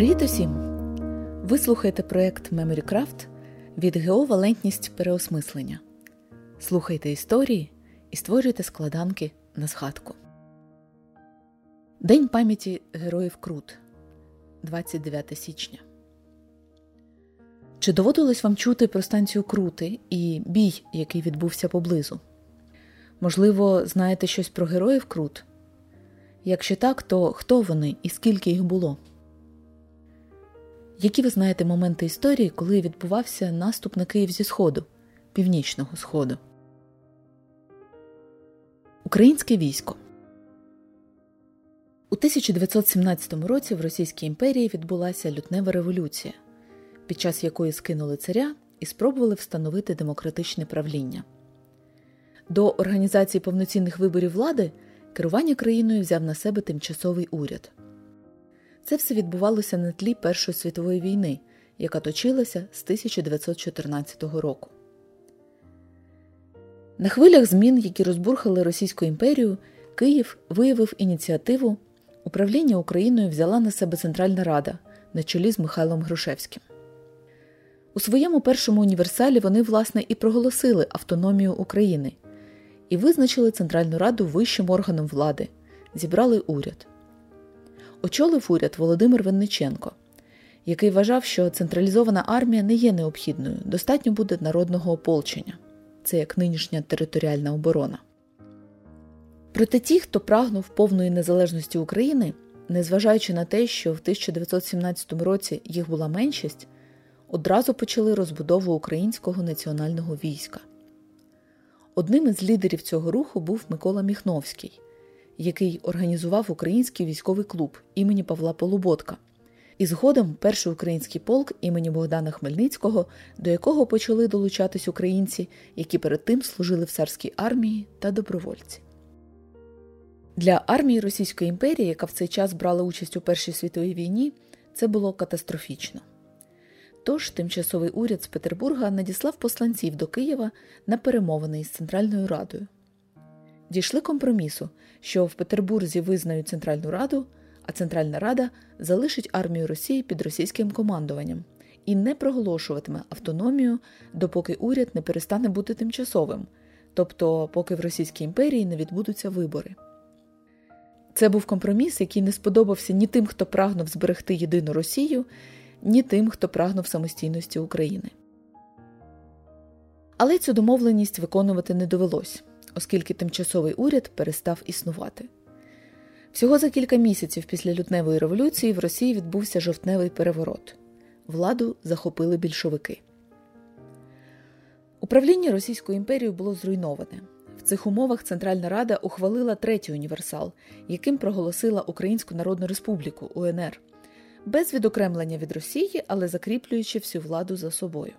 Привіт усім! Ви слухаєте проєкт MemoryCraft від ГО Валентність переосмислення. Слухайте історії і створюйте складанки на згадку. День пам'яті Героїв Крут 29 січня. Чи доводилось вам чути про станцію Крути і бій, який відбувся поблизу? Можливо, знаєте щось про героїв Крут? Якщо так, то хто вони і скільки їх було? Які ви знаєте моменти історії, коли відбувався наступ на Київ зі Сходу, Північного Сходу? Українське військо у 1917 році в Російській імперії відбулася лютнева революція, під час якої скинули царя і спробували встановити демократичне правління. До організації повноцінних виборів влади керування країною взяв на себе тимчасовий уряд. Це все відбувалося на тлі Першої світової війни, яка точилася з 1914 року. На хвилях змін, які розбурхали Російську імперію, Київ виявив ініціативу. Управління Україною взяла на себе Центральна Рада на чолі з Михайлом Грушевським. У своєму першому універсалі вони, власне, і проголосили автономію України і визначили Центральну Раду вищим органом влади, зібрали уряд. Очолив уряд Володимир Винниченко, який вважав, що централізована армія не є необхідною, достатньо буде народного ополчення це як нинішня територіальна оборона. Проте ті, хто прагнув повної незалежності України, незважаючи на те, що в 1917 році їх була меншість, одразу почали розбудову українського національного війська. Одним із лідерів цього руху був Микола Міхновський, який організував український військовий клуб імені Павла Полуботка, і згодом перший український полк імені Богдана Хмельницького, до якого почали долучатись українці, які перед тим служили в царській армії та добровольці. Для армії Російської імперії, яка в цей час брала участь у Першій світовій війні, це було катастрофічно. Тож тимчасовий уряд з Петербурга надіслав посланців до Києва на перемовини із Центральною Радою. Дійшли компромісу, що в Петербурзі визнають Центральну Раду, а Центральна Рада залишить армію Росії під російським командуванням і не проголошуватиме автономію, допоки уряд не перестане бути тимчасовим, тобто поки в Російській імперії не відбудуться вибори. Це був компроміс, який не сподобався ні тим, хто прагнув зберегти єдину Росію, ні тим, хто прагнув самостійності України. Але цю домовленість виконувати не довелось, оскільки тимчасовий уряд перестав існувати. Всього за кілька місяців після лютневої революції в Росії відбувся жовтневий переворот. Владу захопили більшовики. Управління Російською імперією було зруйноване. В цих умовах Центральна Рада ухвалила третій універсал, яким проголосила Українську Народну Республіку УНР, без відокремлення від Росії, але закріплюючи всю владу за собою.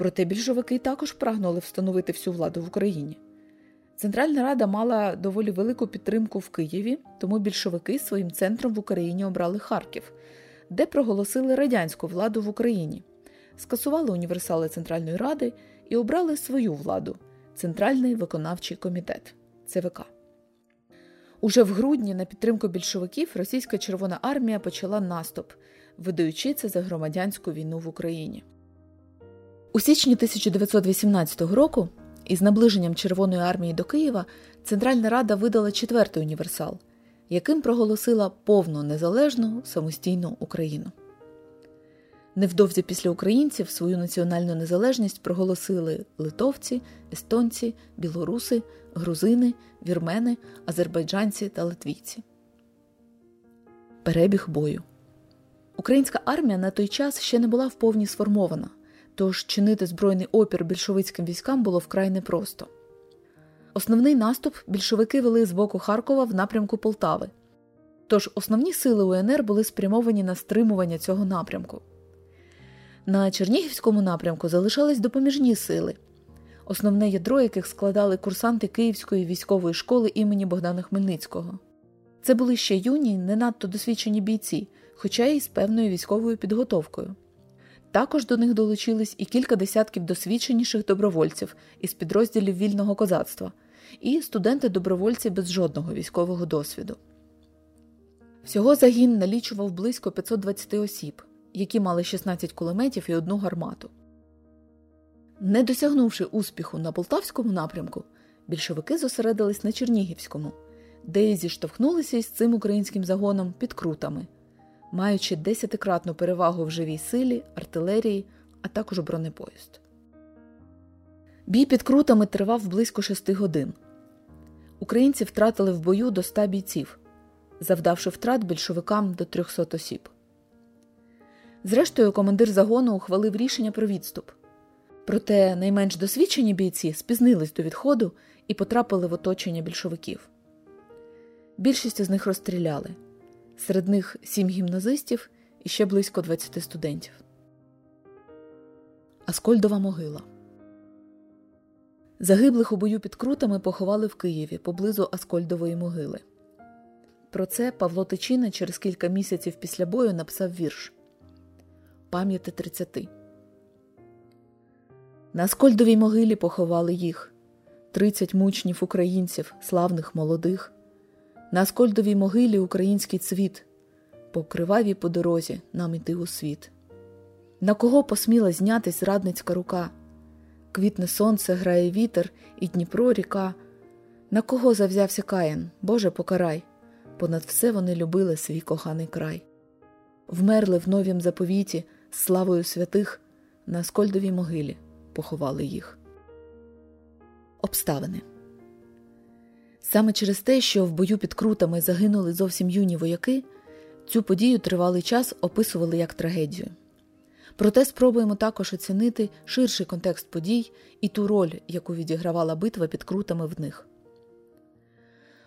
Проте більшовики також прагнули встановити всю владу в Україні. Центральна Рада мала доволі велику підтримку в Києві, тому більшовики своїм центром в Україні обрали Харків, де проголосили радянську владу в Україні, скасували універсали Центральної Ради і обрали свою владу. Центральний виконавчий комітет ЦВК. Уже в грудні на підтримку більшовиків Російська Червона армія почала наступ, видаючи це за громадянську війну в Україні. У січні 1918 року, із наближенням Червоної армії до Києва, Центральна Рада видала четвертий універсал, яким проголосила повну незалежну самостійну Україну. Невдовзі після українців свою національну незалежність проголосили литовці, естонці, білоруси, грузини, вірмени, азербайджанці та литвійці. Перебіг бою. Українська армія на той час ще не була вповні сформована, тож чинити збройний опір більшовицьким військам було вкрай непросто. Основний наступ більшовики вели з боку Харкова в напрямку Полтави. Тож основні сили УНР були спрямовані на стримування цього напрямку. На Чернігівському напрямку залишались допоміжні сили, основне ядро яких складали курсанти Київської військової школи імені Богдана Хмельницького. Це були ще юні, не надто досвідчені бійці, хоча й з певною військовою підготовкою. Також до них долучились і кілька десятків досвідченіших добровольців із підрозділів вільного козацтва, і студенти-добровольці без жодного військового досвіду. Всього загін налічував близько 520 осіб, які мали 16 кулеметів і одну гармату. Не досягнувши успіху на Полтавському напрямку, більшовики зосередились на Чернігівському, де й зіштовхнулися із цим українським загоном під крутами, маючи десятикратну перевагу в живій силі, артилерії, а також бронепоїзд. Бій під крутами тривав близько шести годин. Українці втратили в бою до ста бійців, завдавши втрат більшовикам до 300 осіб. Зрештою, командир загону ухвалив рішення про відступ. Проте найменш досвідчені бійці спізнились до відходу і потрапили в оточення більшовиків. Більшість з них розстріляли, серед них сім гімназистів і ще близько 20 студентів. Аскольдова могила Загиблих у бою під крутами поховали в Києві поблизу Аскольдової могили. Про це Павло Тичина через кілька місяців після бою написав вірш Пам'яти тридцяти. На Аскольдовій могилі поховали їх тридцять мучнів українців, славних молодих. На Аскольдовій могилі український цвіт, по кривавій по дорозі нам іти у світ. На кого посміла знятись радницька рука? Квітне сонце, грає вітер, і Дніпро ріка. На кого завзявся каїн, Боже покарай, понад все вони любили свій коханий край. Вмерли в новім заповіті, славою святих, на Аскольдовій могилі поховали їх. Обставини саме через те, що в бою під крутами загинули зовсім юні вояки, цю подію тривалий час описували як трагедію. Проте спробуємо також оцінити ширший контекст подій і ту роль, яку відігравала битва під крутами в них.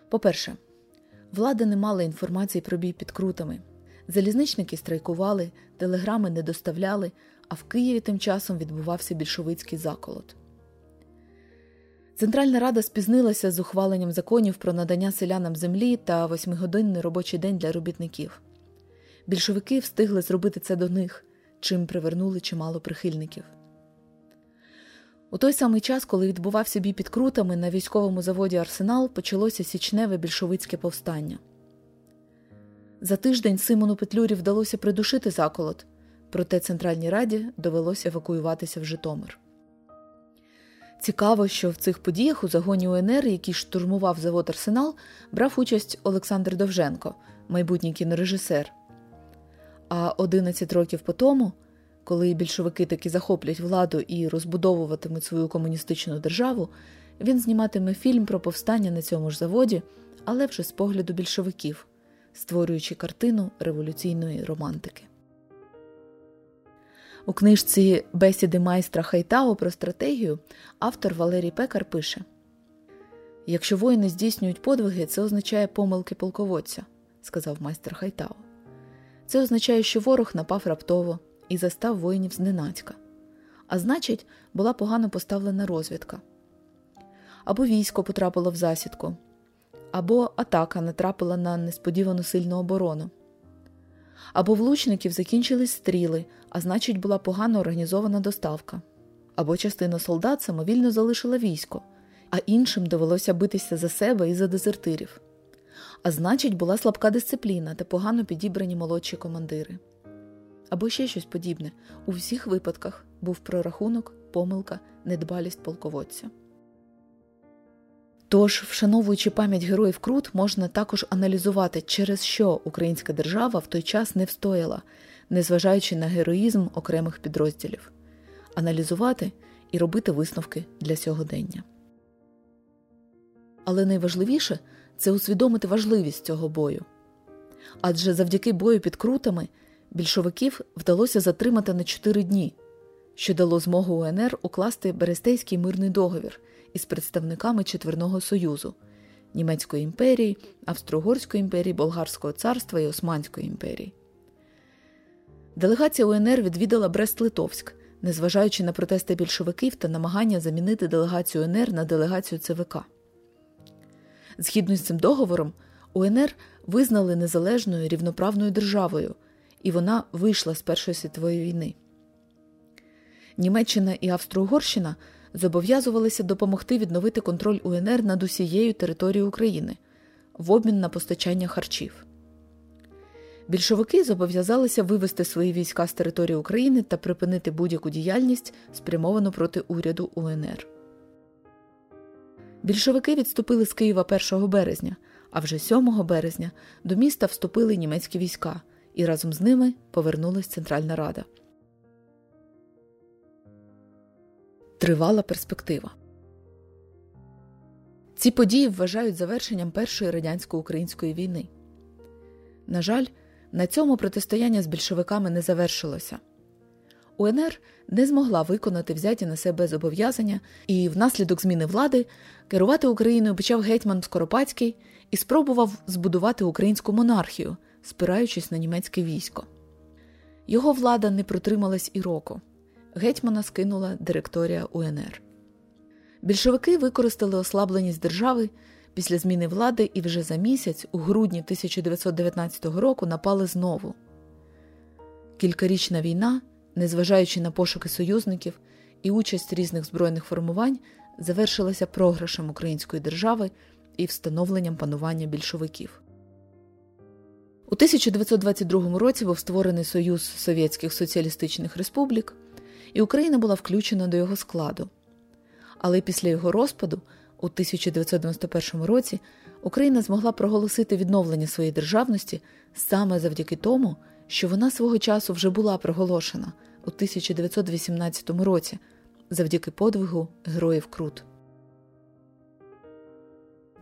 По-перше, влада не мала інформації про бій під крутами. Залізничники страйкували, телеграми не доставляли, а в Києві тим часом відбувався більшовицький заколот. Центральна Рада спізнилася з ухваленням законів про надання селянам землі та восьмигодинний робочий день для робітників. Більшовики встигли зробити це до них, чим привернули чимало прихильників. У той самий час, коли відбувався бій під крутами, на військовому заводі Арсенал почалося січневе більшовицьке повстання. За тиждень Симону Петлюрі вдалося придушити заколот, проте Центральній Раді довелося евакуюватися в Житомир. Цікаво, що в цих подіях у загоні УНР, який штурмував завод Арсенал, брав участь Олександр Довженко, майбутній кінорежисер. А 11 років по тому, коли більшовики таки захоплять владу і розбудовуватимуть свою комуністичну державу, він зніматиме фільм про повстання на цьому ж заводі, але вже з погляду більшовиків, створюючи картину революційної романтики. У книжці Бесіди майстра Хайтао про стратегію автор Валерій Пекар пише: Якщо воїни здійснюють подвиги, це означає помилки полководця, сказав майстер Хайтао. Це означає, що ворог напав раптово і застав воїнів зненацька. А значить, була погано поставлена розвідка. Або військо потрапило в засідку, або атака натрапила на несподівану сильну оборону. Або влучників закінчились стріли, а значить, була погано організована доставка, або частина солдат самовільно залишила військо, а іншим довелося битися за себе і за дезертирів. А значить, була слабка дисципліна та погано підібрані молодші командири. Або ще щось подібне у всіх випадках був прорахунок, помилка, недбалість полководця. Тож, вшановуючи пам'ять героїв Крут, можна також аналізувати, через що українська держава в той час не встояла, незважаючи на героїзм окремих підрозділів, аналізувати і робити висновки для сьогодення. Але найважливіше це усвідомити важливість цього бою. Адже завдяки бою під крутами більшовиків вдалося затримати на 4 дні, що дало змогу УНР укласти Берестейський мирний договір із представниками Четверного Союзу Німецької імперії, Австро-Угорської імперії, Болгарського царства і Османської імперії. Делегація УНР відвідала Брест-Литовськ, незважаючи на протести більшовиків та намагання замінити делегацію УНР на делегацію ЦВК. Згідно з цим договором, УНР визнали незалежною рівноправною державою, і вона вийшла з Першої світової війни. Німеччина і Австро-Угорщина зобов'язувалися допомогти відновити контроль УНР над усією територією України в обмін на постачання харчів. Більшовики зобов'язалися вивести свої війська з території України та припинити будь-яку діяльність, спрямовану проти уряду УНР. Більшовики відступили з Києва 1 березня, а вже 7 березня до міста вступили німецькі війська, і разом з ними повернулась Центральна Рада. Тривала перспектива. Ці події вважають завершенням Першої радянсько-української війни. На жаль, на цьому протистояння з більшовиками не завершилося. УНР не змогла виконати взяті на себе зобов'язання, і внаслідок зміни влади керувати Україною почав гетьман Скоропадський і спробував збудувати українську монархію, спираючись на німецьке військо. Його влада не протрималась і року. Гетьмана скинула директорія УНР. Більшовики використали ослабленість держави після зміни влади і вже за місяць, у грудні 1919 року, напали знову. Кількарічна війна, незважаючи на пошуки союзників і участь різних збройних формувань, завершилася програшем української держави і встановленням панування більшовиків. У 1922 році був створений Союз Совєтських Соціалістичних Республік, і Україна була включена до його складу. Але після його розпаду, у 1991 році, Україна змогла проголосити відновлення своєї державності саме завдяки тому, що вона свого часу вже була проголошена у 1918 році завдяки подвигу Героїв Крут.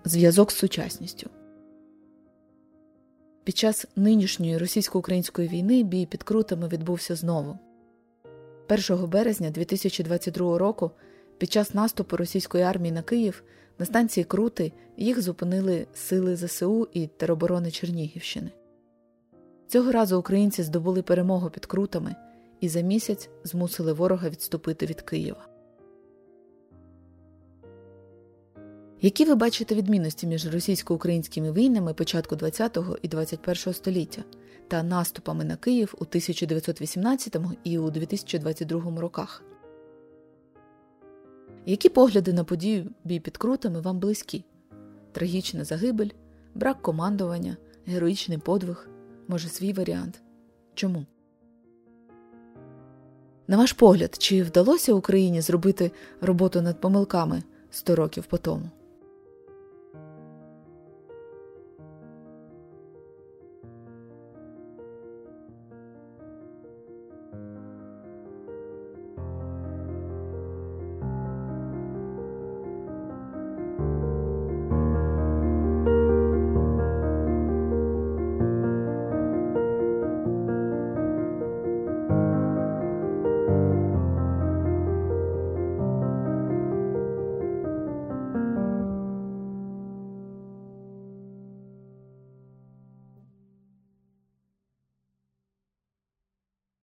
Зв'язок з сучасністю під час нинішньої російсько-української війни бій під крутами відбувся знову. 1 березня 2022 року під час наступу російської армії на Київ на станції Крути їх зупинили сили ЗСУ і тероборони Чернігівщини. Цього разу українці здобули перемогу під крутами і за місяць змусили ворога відступити від Києва. Які ви бачите відмінності між російсько-українськими війнами початку ХХ і ХХІ століття та наступами на Київ у 1918 і у 2022 роках? Які погляди на подію бій під крутами вам близькі? Трагічна загибель, брак командування, героїчний подвиг, може свій варіант? Чому? На ваш погляд, чи вдалося Україні зробити роботу над помилками 100 років по тому?